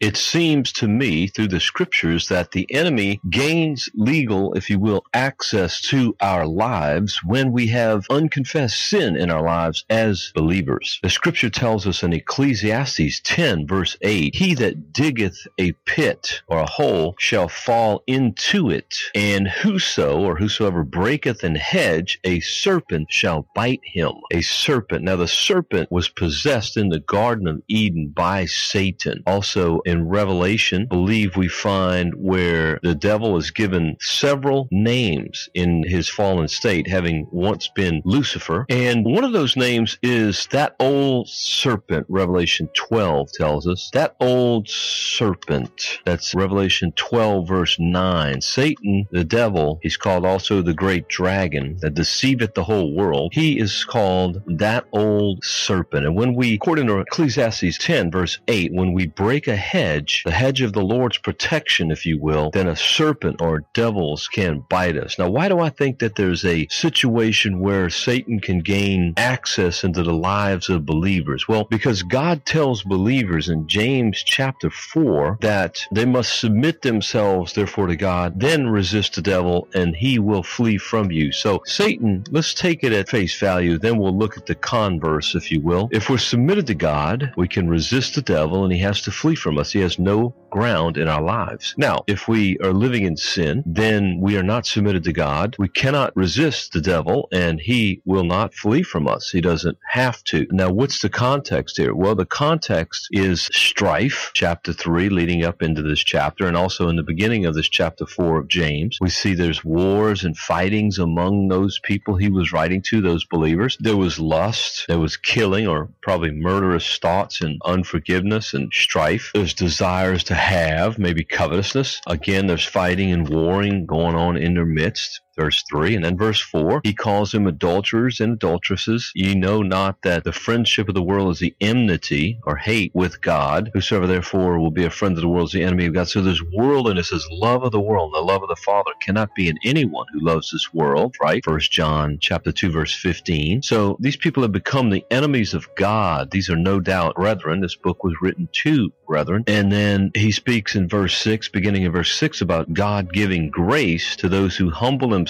It seems to me through the scriptures that the enemy gains legal, if you will, access to our lives when we have unconfessed sin in our lives as believers. The scripture tells us in Ecclesiastes 10 verse 8, he that diggeth a pit or a hole shall fall into it, and whoso or whosoever breaketh an hedge, a serpent shall bite him. A serpent. Now the serpent was possessed in the Garden of Eden by Satan. Also in Revelation, believe we find where the devil is given several names in his fallen state, having once been Lucifer. And one of those names is that old serpent, Revelation 12 tells us. That old serpent. That's Revelation 12, verse 9. Satan, the devil, he's called also the great dragon that deceiveth the whole world. He is called that old serpent. And when we, according to Ecclesiastes 10, verse 8, when we break a hedge, the hedge of the Lord's protection, if you will, then a serpent or devils can bite us. Now, why do I think that there's a situation where Satan can gain access into the lives of believers? Well, because God tells believers in James chapter 4 that they must submit themselves, therefore, to God, then resist the devil, and he will flee from you. So, Satan, let's take it at face value, then we'll look at the converse, if you will. If we're submitted to God, we can resist the devil, and he has to flee from us. Has no ground in our lives. Now, if we are living in sin, then we are not submitted to God. We cannot resist the devil, and he will not flee from us. He doesn't have to. Now, what's the context here? Well, the context is strife, chapter 3, leading up into this chapter, and also in the beginning of this chapter 4 of James. We see there's wars and fightings among those people he was writing to, those believers. There was lust, there was killing, or probably murderous thoughts and unforgiveness and strife. There's desires to have, maybe covetousness. Again, there's fighting and warring going on in their midst verse 3. And then verse 4, he calls them adulterers and adulteresses. Ye know not that the friendship of the world is the enmity or hate with God. Whosoever therefore will be a friend of the world is the enemy of God. So there's worldliness, this love of the world. And The love of the Father cannot be in anyone who loves this world, right? First John chapter 2, verse 15. So these people have become the enemies of God. These are no doubt brethren. This book was written to brethren. And then he speaks in verse 6, beginning in verse 6, about God giving grace to those who humble themselves.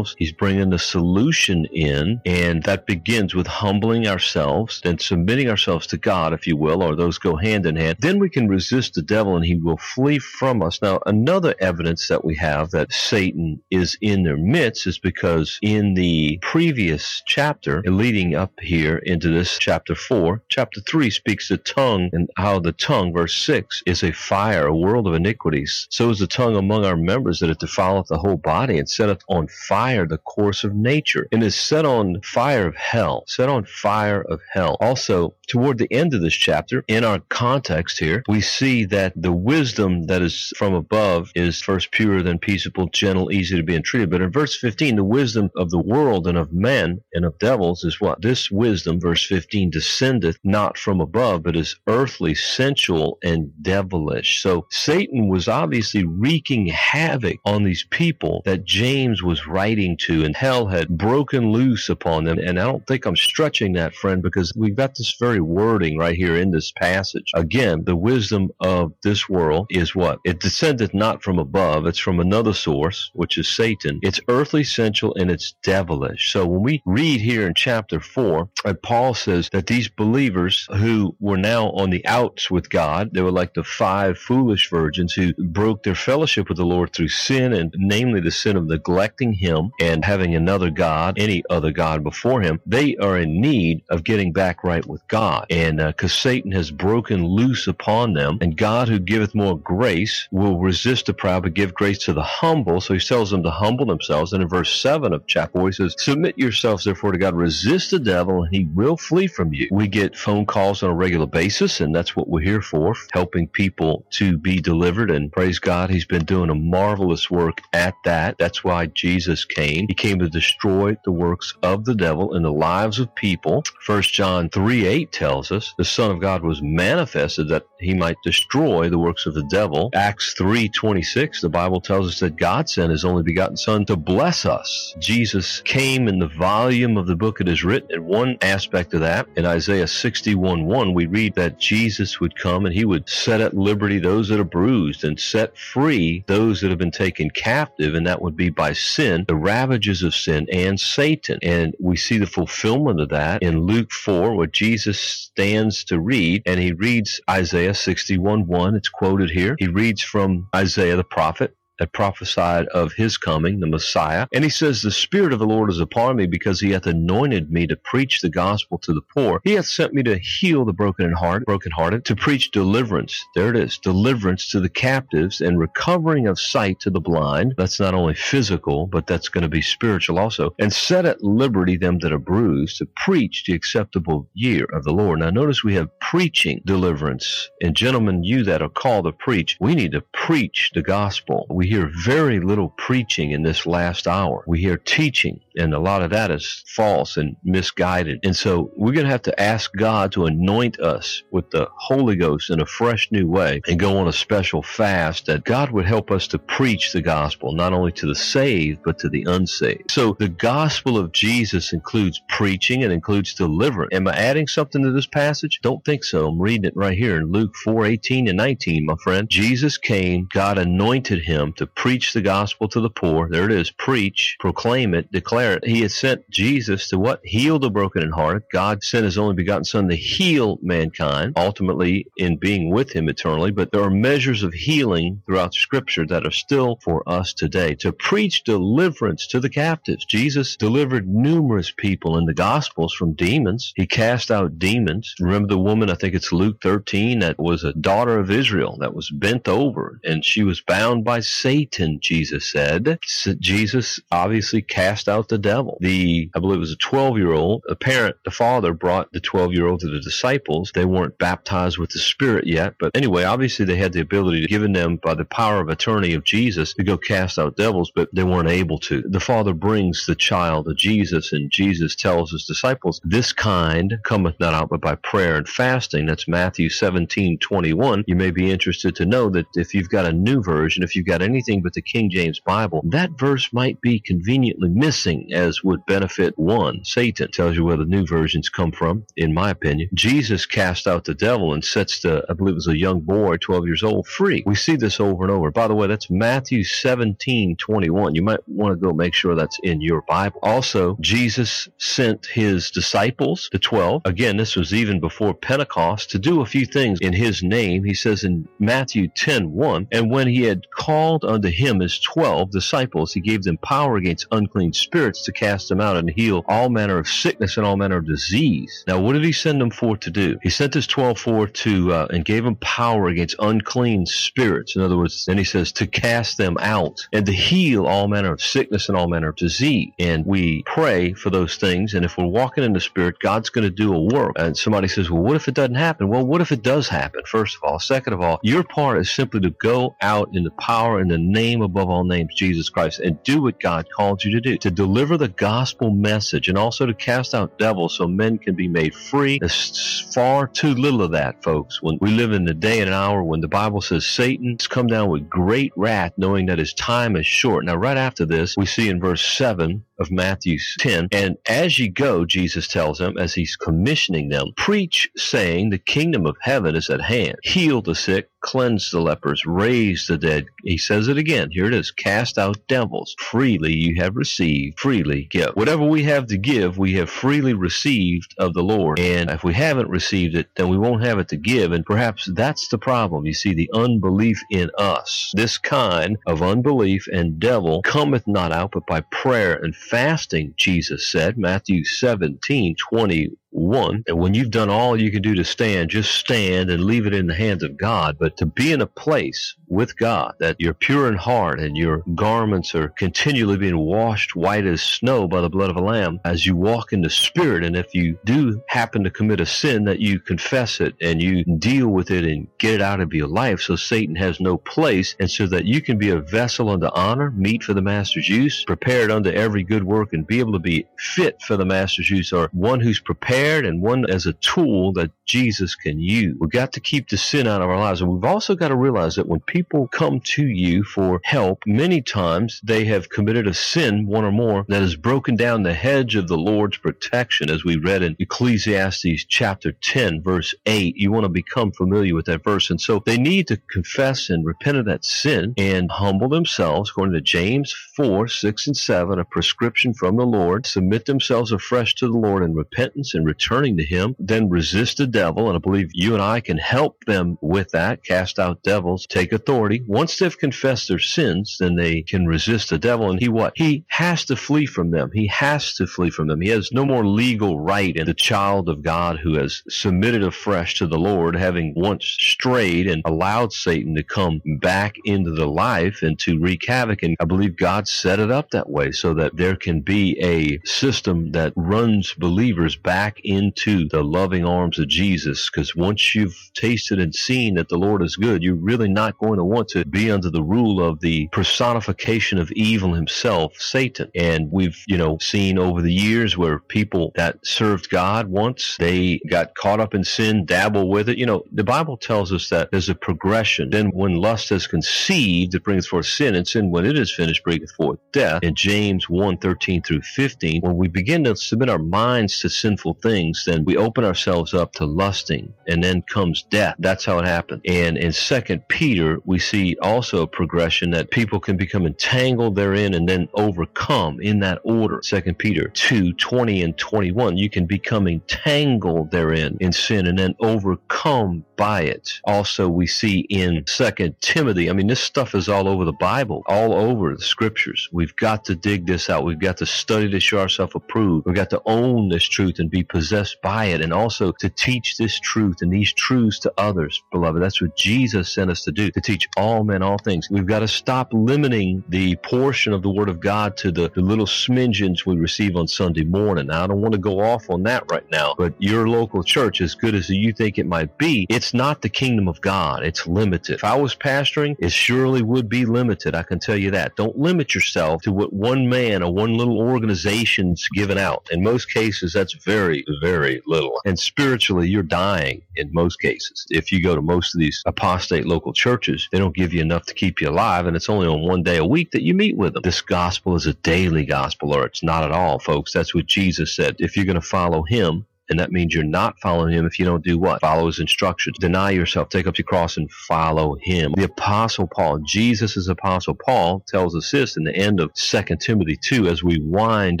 He's bringing the solution in, and that begins with humbling ourselves, then submitting ourselves to God, if you will, or those go hand in hand. Then we can resist the devil and he will flee from us. Now, another evidence that we have that Satan is in their midst is because in the previous chapter, leading up here into this chapter 4, chapter 3 speaks the tongue and how the tongue, verse 6, is a fire, a world of iniquities. So is the tongue among our members that it defileth the whole body and setteth on fire the course of nature and is set on fire of hell, set on fire of hell. Also, toward the end of this chapter, in our context here, we see that the wisdom that is from above is first pure, then peaceable, gentle, easy to be entreated. But in verse 15, the wisdom of the world and of men and of devils is what? This wisdom, verse 15, descendeth not from above, but is earthly, sensual, and devilish. So Satan was obviously wreaking havoc on these people that James was writing to, and hell had broken loose upon them. And I don't think I'm stretching that, friend, because we've got this very wording right here in this passage. Again, the wisdom of this world is what? It descendeth not from above, it's from another source, which is Satan. It's earthly, sensual, and it's devilish. So when we read here in chapter 4, uh, Paul says that these believers who were now on the outs with God, they were like the five foolish virgins who broke their fellowship with the Lord through sin, and namely the sin of neglecting him and having another God, any other God before him, they are in need of getting back right with God. And because uh, Satan has broken loose upon them, and God who giveth more grace will resist the proud but give grace to the humble. So he tells them to humble themselves. And in verse 7 of chapter 4, he says, Submit yourselves therefore to God, resist the devil, and he will flee from you. We get phone calls on a regular basis, and that's what we're here for, helping people to be delivered. And praise God, he's been doing a marvelous work at that. That's why Jesus came. He came to destroy the works of the devil in the lives of people. First John 3 8 tells us the Son of God was manifested that he might destroy the works of the devil. Acts 3 26, the Bible tells us that God sent his only begotten Son to bless us. Jesus came in the volume of the book it is written. In one aspect of that, in Isaiah 61 1, we read that Jesus would come and he would set at liberty those that are bruised and set free those that have been taken captive, and that would be by sin, the ravages of sin, and Satan. And we see the fulfillment of that in Luke 4, where Jesus stands to read, and he reads Isaiah 61 1. It's quoted here. He reads from Isaiah the prophet that prophesied of his coming, the Messiah. And he says, The Spirit of the Lord is upon me because he hath anointed me to preach the gospel to the poor. He hath sent me to heal the broken in heart, brokenhearted, to preach deliverance. There it is, deliverance to the captives and recovering of sight to the blind. That's not only physical, but that's going to be spiritual also. And set at liberty them that are bruised to preach the acceptable year of the Lord. Now notice we have preaching deliverance. And gentlemen, you that are called to preach, we need to preach the gospel. We hear very little preaching in this last hour. We hear teaching, and a lot of that is false and misguided. And so we're going to have to ask God to anoint us with the Holy Ghost in a fresh new way and go on a special fast that God would help us to preach the gospel, not only to the saved, but to the unsaved. So the gospel of Jesus includes preaching and includes deliverance. Am I adding something to this passage? Don't think so. I'm reading it right here in Luke 4 18 and 19, my friend. Jesus came, God anointed him to preach the gospel to the poor. There it is. Preach, proclaim it, declare it. He has sent Jesus to what? Heal the broken in heart. God sent his only begotten son to heal mankind, ultimately in being with him eternally. But there are measures of healing throughout scripture that are still for us today. To preach deliverance to the captives. Jesus delivered numerous people in the gospels from demons. He cast out demons. Remember the woman, I think it's Luke 13, that was a daughter of Israel that was bent over and she was bound by Satan, Jesus said. Jesus obviously cast out the devil. The, I believe it was a 12 year old, a parent, the father brought the 12 year old to the disciples. They weren't baptized with the Spirit yet, but anyway, obviously they had the ability given them by the power of attorney of Jesus to go cast out devils, but they weren't able to. The father brings the child to Jesus, and Jesus tells his disciples, This kind cometh not out but by prayer and fasting. That's Matthew 17 21. You may be interested to know that if you've got a new version, if you've got anything but the King James Bible, that verse might be conveniently missing, as would benefit one. Satan tells you where the new versions come from, in my opinion. Jesus cast out the devil and sets the, I believe it was a young boy, 12 years old, free. We see this over and over. By the way, that's Matthew 17 21. You might want to go make sure that's in your Bible. Also, Jesus sent his disciples, the 12. Again, this was even before Pentecost, to do a few things in his name. He says in Matthew 10 1, and when he had called unto him his twelve disciples. He gave them power against unclean spirits to cast them out and heal all manner of sickness and all manner of disease. Now, what did he send them forth to do? He sent his twelve forth to uh, and gave them power against unclean spirits. In other words, then he says to cast them out and to heal all manner of sickness and all manner of disease. And we pray for those things. And if we're walking in the Spirit, God's going to do a work. And somebody says, well, what if it doesn't happen? Well, what if it does happen? First of all. Second of all, your part is simply to go out in the power and the name above all names, Jesus Christ, and do what God called you to do to deliver the gospel message and also to cast out devils so men can be made free. There's far too little of that, folks. When we live in the day and an hour when the Bible says Satan's come down with great wrath, knowing that his time is short. Now, right after this, we see in verse 7 of Matthew 10, and as ye go, Jesus tells them, as he's commissioning them, preach, saying, The kingdom of heaven is at hand. Heal the sick cleanse the lepers, raise the dead. He says it again. Here it is cast out devils. Freely you have received, freely give. Whatever we have to give, we have freely received of the Lord. And if we haven't received it, then we won't have it to give. And perhaps that's the problem. You see, the unbelief in us. This kind of unbelief and devil cometh not out but by prayer and fasting, Jesus said, Matthew 17, 20 one. And when you've done all you can do to stand, just stand and leave it in the hands of God. But to be in a place with God that you're pure in heart and your garments are continually being washed white as snow by the blood of a lamb as you walk in the spirit. And if you do happen to commit a sin, that you confess it and you deal with it and get it out of your life so Satan has no place and so that you can be a vessel unto honor, meet for the master's use, prepared unto every good work and be able to be fit for the master's use or one who's prepared prepared and one as a tool that Jesus can use. We've got to keep the sin out of our lives. And we've also got to realize that when people come to you for help, many times they have committed a sin, one or more, that has broken down the hedge of the Lord's protection, as we read in Ecclesiastes chapter 10, verse 8. You want to become familiar with that verse. And so they need to confess and repent of that sin and humble themselves, according to James 4, 6, and 7, a prescription from the Lord, submit themselves afresh to the Lord in repentance and returning to Him, then resist the devil. And I believe you and I can help them with that, cast out devils, take authority. Once they've confessed their sins, then they can resist the devil. And he what? He has to flee from them. He has to flee from them. He has no more legal right in the child of God who has submitted afresh to the Lord, having once strayed and allowed Satan to come back into the life and to wreak havoc. And I believe God set it up that way so that there can be a system that runs believers back into the loving arms of Jesus. Because once you've tasted and seen that the Lord is good, you're really not going to want to be under the rule of the personification of evil himself, Satan. And we've, you know, seen over the years where people that served God once, they got caught up in sin, dabble with it. You know, the Bible tells us that there's a progression. Then when lust is conceived, it brings forth sin, and sin, when it is finished, bringeth forth death. In James 1 13 through 15, when we begin to submit our minds to sinful things, then we open ourselves up to lusting, and then comes death. That's how it happened. And in Second Peter, we see also a progression that people can become entangled therein and then overcome in that order. Second Peter 2, 20 and 21. You can become entangled therein in sin and then overcome by it. Also, we see in Second Timothy, I mean, this stuff is all over the Bible, all over the scriptures. We've got to dig this out. We've got to study to show ourselves approved. We've got to own this truth and be possessed by it, and also to teach this truth and these truths to others, beloved. That's what Jesus sent us to do, to teach all men all things. We've got to stop limiting the portion of the Word of God to the, the little smidgens we receive on Sunday morning. Now, I don't want to go off on that right now, but your local church, as good as you think it might be, it's it's not the kingdom of God. It's limited. If I was pastoring, it surely would be limited. I can tell you that. Don't limit yourself to what one man or one little organization's given out. In most cases, that's very, very little. And spiritually, you're dying in most cases. If you go to most of these apostate local churches, they don't give you enough to keep you alive, and it's only on one day a week that you meet with them. This gospel is a daily gospel, or it's not at all, folks. That's what Jesus said. If you're going to follow him, and that means you're not following him if you don't do what? Follow his instructions. Deny yourself, take up your cross, and follow him. The Apostle Paul, Jesus' Apostle Paul, tells us this in the end of 2 Timothy 2 as we wind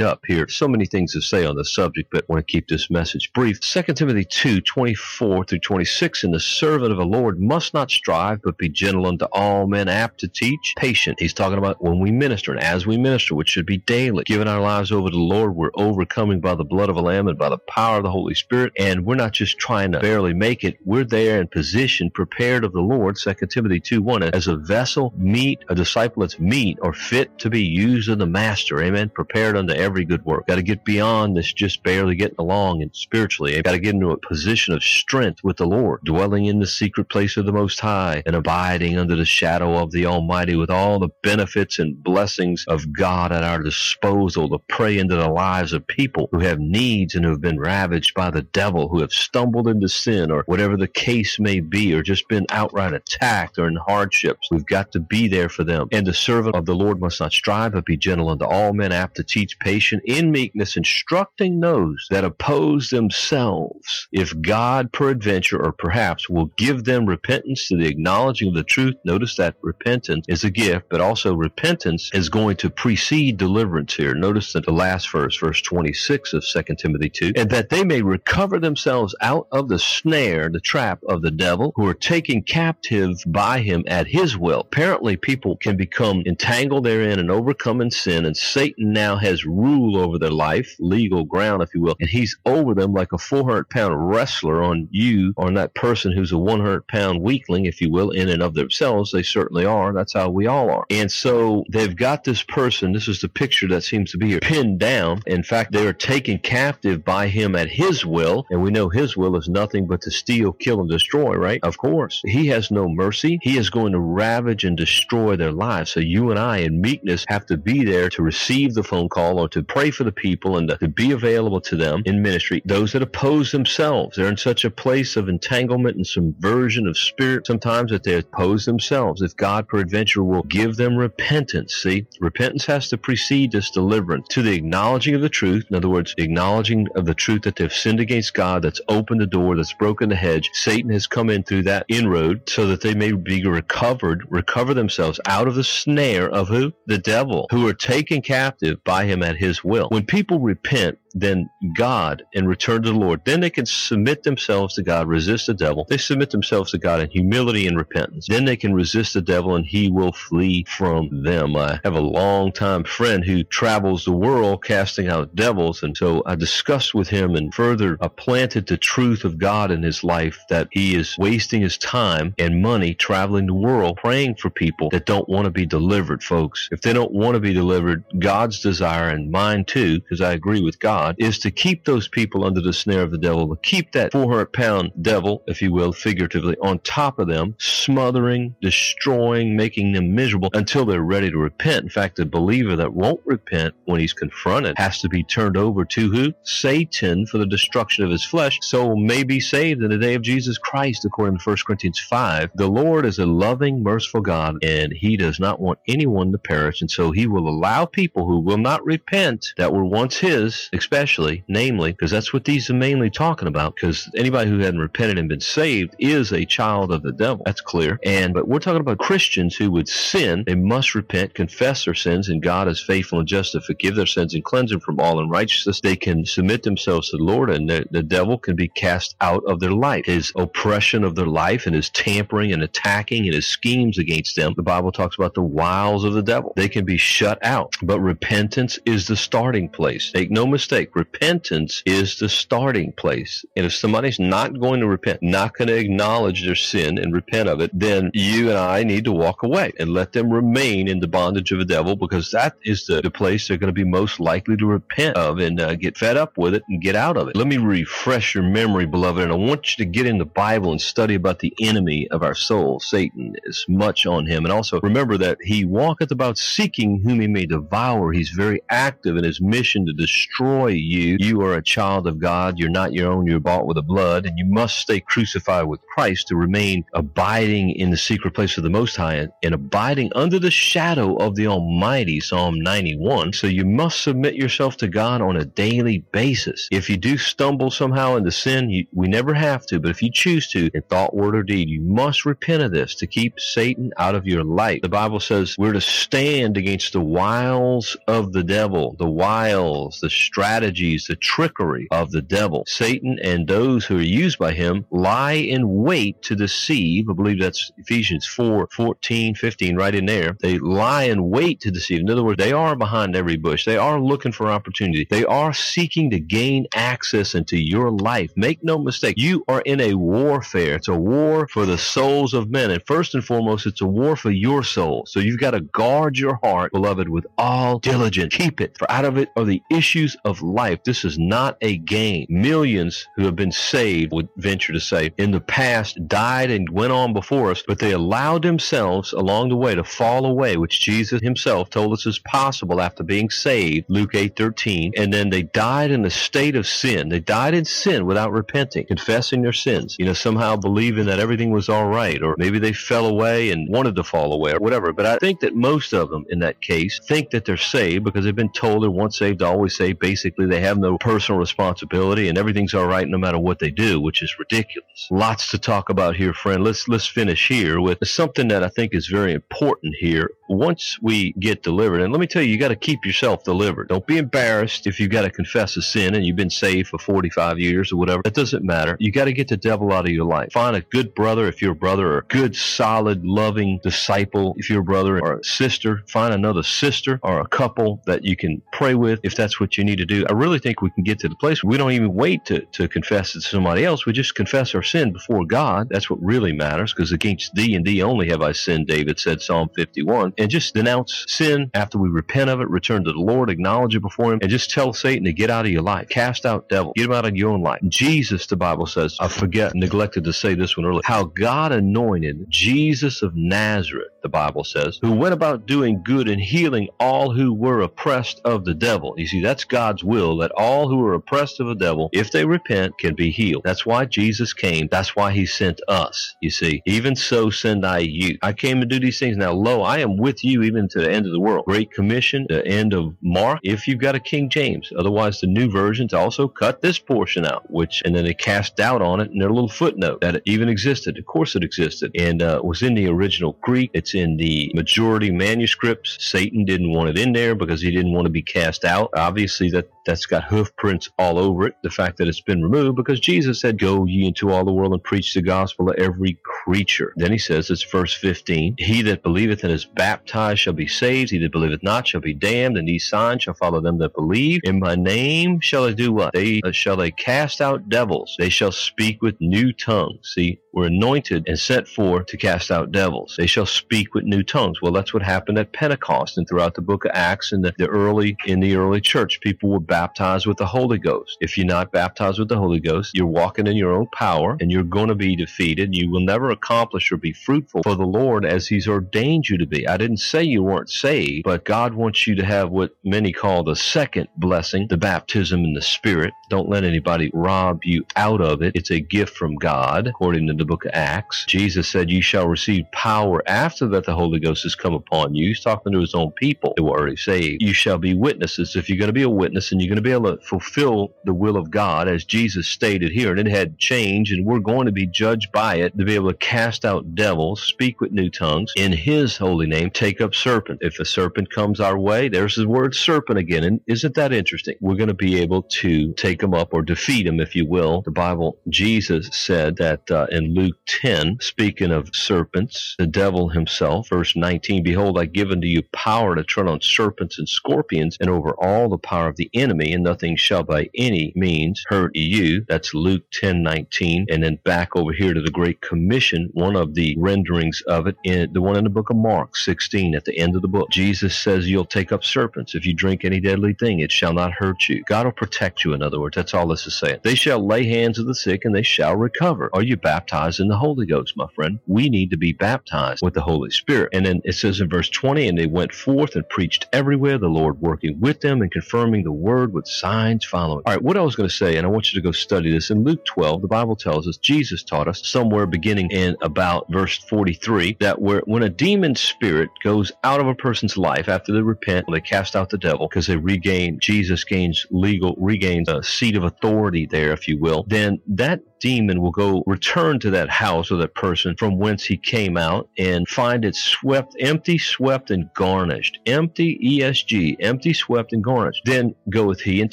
up here. So many things to say on this subject, but I want to keep this message brief. 2 Timothy 2 24 through 26 And the servant of the Lord must not strive, but be gentle unto all men, apt to teach, patient. He's talking about when we minister and as we minister, which should be daily, giving our lives over to the Lord, we're overcoming by the blood of a lamb and by the power of the Holy Holy Spirit. And we're not just trying to barely make it. We're there in position, prepared of the Lord, 2 Timothy 2 1, as a vessel, meet, a disciple that's meet or fit to be used of the Master. Amen. Prepared unto every good work. Got to get beyond this just barely getting along and spiritually. Got to get into a position of strength with the Lord, dwelling in the secret place of the Most High and abiding under the shadow of the Almighty with all the benefits and blessings of God at our disposal to pray into the lives of people who have needs and who have been ravaged by the devil, who have stumbled into sin or whatever the case may be, or just been outright attacked or in hardships. We've got to be there for them. And the servant of the Lord must not strive, but be gentle unto all men, apt to teach, patient in meekness, instructing those that oppose themselves. If God, peradventure, or perhaps, will give them repentance to the acknowledging of the truth, notice that repentance is a gift, but also repentance is going to precede deliverance here. Notice that the last verse, verse 26 of 2 Timothy 2, and that they may recover themselves out of the snare, the trap of the devil, who are taken captive by him at his will. Apparently, people can become entangled therein and overcome in sin, and Satan now has rule over their life, legal ground, if you will, and he's over them like a 400 pound wrestler on you, on that person who's a 100 pound weakling, if you will, in and of themselves. They certainly are. That's how we all are. And so they've got this person, this is the picture that seems to be here, pinned down. In fact, they are taken captive by him at his will, and we know his will is nothing but to steal, kill, and destroy, right? Of course. He has no mercy. He is going to ravage and destroy their lives. So you and I, in meekness, have to be there to receive the phone call or to pray for the people and to, be available to them in ministry. Those that oppose themselves, they're in such a place of entanglement and subversion of spirit sometimes that they oppose themselves. If God, peradventure, will give them repentance, see, repentance has to precede this deliverance to the acknowledging of the truth. In other words, the acknowledging of the truth that they've sinned against God, that's opened the door, that's broken the hedge. Satan has come in through that inroad so that they may be recovered, recover themselves out of the snare of who? The devil, who are taken captive by him at his will. When people repent, then God and return to the Lord. Then they can submit themselves to God, resist the devil. They submit themselves to God in humility and repentance. Then they can resist the devil and he will flee from them. I have a long time friend who travels the world casting out devils. And so I discussed with him and further I planted the truth of God in his life that he is wasting his time and money traveling the world praying for people that don't want to be delivered, folks. If they don't want to be delivered, God's desire and mine too, because I agree with God God is to keep those people under the snare of the devil, to keep that 400 pound devil, if you will, figuratively, on top of them, smothering, destroying, making them miserable until they're ready to repent. In fact, a believer that won't repent when he's confronted has to be turned over to who? Satan for the destruction of his flesh, so may be saved in the day of Jesus Christ, according to 1 Corinthians 5. The Lord is a loving, merciful God, and he does not want anyone to perish, and so he will allow people who will not repent that were once his, especially, namely, because that's what these are mainly talking about, because anybody who hadn't repented and been saved is a child of the devil. That's clear. And but we're talking about Christians who would sin. They must repent, confess their sins, and God is faithful and just to forgive their sins and cleanse them from all unrighteousness. They can submit themselves to the Lord, and the, the devil can be cast out of their life. His oppression of their life and his tampering and attacking and his schemes against them. The Bible talks about the wiles of the devil. They can be shut out. But repentance is the starting place. Make no mistake Repentance is the starting place. And if somebody's not going to repent, not going to acknowledge their sin and repent of it, then you and I need to walk away and let them remain in the bondage of the devil because that is the, the place they're going to be most likely to repent of and uh, get fed up with it and get out of it. Let me refresh your memory, beloved, and I want you to get in the Bible and study about the enemy of our soul, Satan, as much on him. And also remember that he walketh about seeking whom he may devour. He's very active in his mission to destroy you. You are a child of God. You're not your own. You're bought with the blood, and you must stay crucified with Christ to remain abiding in the secret place of the Most High and abiding under the shadow of the Almighty. Psalm 91. So you must submit yourself to God on a daily basis. If you do stumble somehow into sin, you, we never have to, but if you choose to, in thought, word, or deed, you must repent of this to keep Satan out of your life. The Bible says we're to stand against the wiles of the devil, the wiles, the strategies strategies, the trickery of the devil. Satan and those who are used by him lie in wait to deceive. I believe that's Ephesians 4 14, 15, right in there. They lie in wait to deceive. In other words, they are behind every bush. They are looking for opportunity. They are seeking to gain access into your life. Make no mistake, you are in a warfare. It's a war for the souls of men. And first and foremost, it's a war for your soul. So you've got to guard your heart, beloved, with all diligence. Keep it, for out of it are the issues of life. This is not a game. Millions who have been saved, would venture to say, in the past died and went on before us, but they allowed themselves along the way to fall away, which Jesus himself told us is possible after being saved, Luke 8 13. And then they died in a state of sin. They died in sin without repenting, confessing their sins, you know, somehow believing that everything was all right, or maybe they fell away and wanted to fall away, or whatever. But I think that most of them in that case think that they're saved because they've been told they're once saved, always saved. Basically, they have no personal responsibility and everything's all right no matter what they do, which is ridiculous. Lots to talk about here, friend. Let's let's finish here with something that I think is very important here. Once we get delivered, and let me tell you, you got to keep yourself delivered. Don't be embarrassed if you've got to confess a sin and you've been saved for 45 years or whatever. That doesn't matter. You got to get the devil out of your life. Find a good brother if you're a brother, or a good, solid, loving disciple if you're a brother or a sister. Find another sister or a couple that you can pray with if that's what you need to do. I really think we can get to the place where we don't even wait to, to confess it to somebody else. We just confess our sin before God. That's what really matters because against thee and thee only have I sinned, David said, Psalm 51. And just denounce sin after we repent of it, return to the Lord, acknowledge it before Him, and just tell Satan to get out of your life. Cast out devil. Get him out of your own life. Jesus, the Bible says, I forget, neglected to say this one earlier, how God anointed Jesus of Nazareth, the Bible says, who went about doing good and healing all who were oppressed of the devil. You see, that's God's will that all who are oppressed of the devil, if they repent, can be healed. That's why Jesus came. That's why he sent us. You see, even so send I you. I came to do these things. Now, lo, I am with you even to the end of the world. Great Commission, the end of Mark, if you've got a King James. Otherwise, the new versions also cut this portion out, which, and then they cast doubt on it in their little footnote that it even existed. Of course, it existed and uh, was in the original Greek. In the majority manuscripts. Satan didn't want it in there because he didn't want to be cast out. Obviously, that that's got hoof prints all over it. The fact that it's been removed because Jesus said, "Go ye into all the world and preach the gospel to every creature." Then he says, it's verse 15: "He that believeth and is baptized shall be saved; he that believeth not shall be damned. And these signs shall follow them that believe. In my name shall they do what? They uh, shall they cast out devils. They shall speak with new tongues." See, we're anointed and sent forth to cast out devils. They shall speak with new tongues. Well, that's what happened at Pentecost and throughout the book of Acts and the, the early in the early church. People were baptized with the Holy Ghost. If you're not baptized with the Holy Ghost, you're walking in your own power and you're going to be defeated. You will never accomplish or be fruitful for the Lord as He's ordained you to be. I didn't say you weren't saved, but God wants you to have what many call the second blessing, the baptism in the Spirit. Don't let anybody rob you out of it. It's a gift from God, according to the book of Acts. Jesus said, You shall receive power after that the Holy Ghost has come upon you. He's talking to his own people who were already saved. You shall be witnesses. If you're going to be a witness and you're going to be able to fulfill the will of God, as Jesus stated here, and it had changed, and we're going to be judged by it to be able to cast out devils, speak with new tongues, in his holy name, take up serpent. If a serpent comes our way, there's the word serpent again. And isn't that interesting? We're going to be able to take them up or defeat them, if you will. The Bible, Jesus said that uh, in Luke 10, speaking of serpents, the devil himself, verse 19, Behold, I give unto you power to tread on serpents and scorpions and over all the power of the enemy, and nothing shall by any means hurt you. That's Luke 10, 19. And then back over here to the Great Commission, one of the renderings of it, in the one in the book of Mark 16, at the end of the book. Jesus says, You'll take up serpents. If you drink any deadly thing, it shall not hurt you. God will protect you, in other words. That's all this is saying. They shall lay hands of the sick and they shall recover. Are you baptized in the Holy Ghost, my friend? We need to be baptized with the Holy Spirit. And then it says in verse 20, and they went forth and preached everywhere, the Lord working with them and confirming the word with signs following. All right, what I was going to say, and I want you to go study this. In Luke 12, the Bible tells us, Jesus taught us somewhere beginning in about verse 43, that where when a demon spirit goes out of a person's life after they repent, they cast out the devil because they regain, Jesus gains legal, regains a seat of authority there, if you will, then that demon will go return to that house or that person from whence he came out and find it swept, empty, swept, and garnished. Empty, ESG, empty, swept, and garnished. Then goeth he and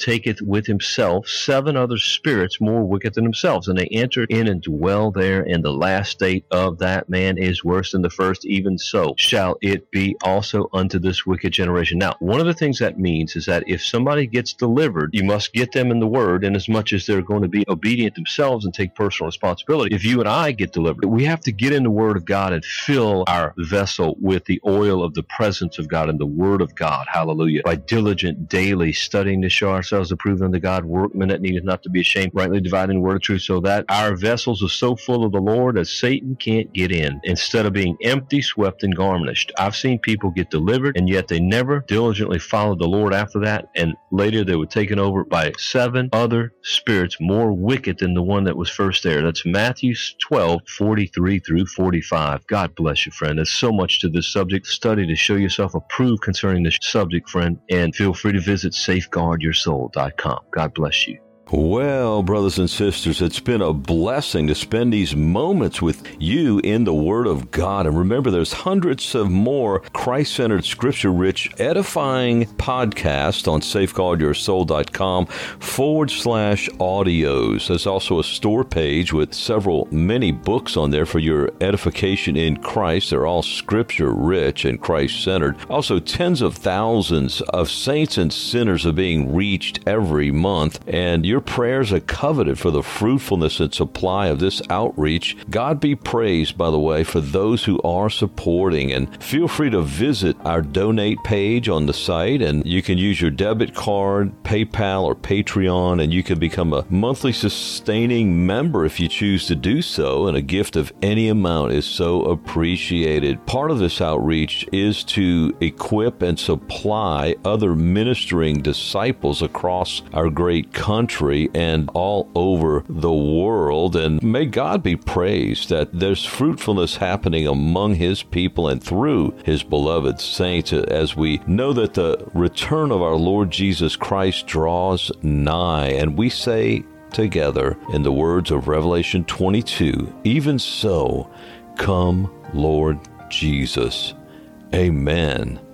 taketh with himself seven other spirits more wicked than themselves, and they enter in and dwell there. And the last state of that man is worse than the first. Even so shall it be also unto this wicked generation. Now, one of the things that means is that if somebody gets delivered, you must get them in the word, and as much as they're going to be obedient themselves and take personal responsibility. If you and I get delivered, we have to get in the Word of God and fill our vessel with the oil of the presence of God and the Word of God. Hallelujah. By diligent daily studying to show ourselves approved unto God, workmen that needeth not to be ashamed, rightly dividing the word of truth, so that our vessels are so full of the Lord that Satan can't get in. Instead of being empty, swept, and garnished. I've seen people get delivered, and yet they never diligently followed the Lord after that, and later they were taken over by seven other spirits more wicked than the one that first there. That's Matthew 12, 43 through 45. God bless you, friend. There's so much to this subject. Study to show yourself approved concerning this subject, friend, and feel free to visit safeguardyoursoul.com. God bless you. Well, brothers and sisters, it's been a blessing to spend these moments with you in the Word of God. And remember, there's hundreds of more Christ centered, scripture rich, edifying podcasts on safeguardyoursoul.com forward slash audios. There's also a store page with several many books on there for your edification in Christ. They're all scripture rich and Christ centered. Also, tens of thousands of saints and sinners are being reached every month. And you're your prayers are coveted for the fruitfulness and supply of this outreach. God be praised, by the way, for those who are supporting. And feel free to visit our donate page on the site, and you can use your debit card, PayPal, or Patreon, and you can become a monthly sustaining member if you choose to do so. And a gift of any amount is so appreciated. Part of this outreach is to equip and supply other ministering disciples across our great country country and all over the world. And may God be praised that there's fruitfulness happening among His people and through His beloved saints as we know that the return of our Lord Jesus Christ draws nigh. And we say together in the words of Revelation 22 Even so, come, Lord Jesus. Amen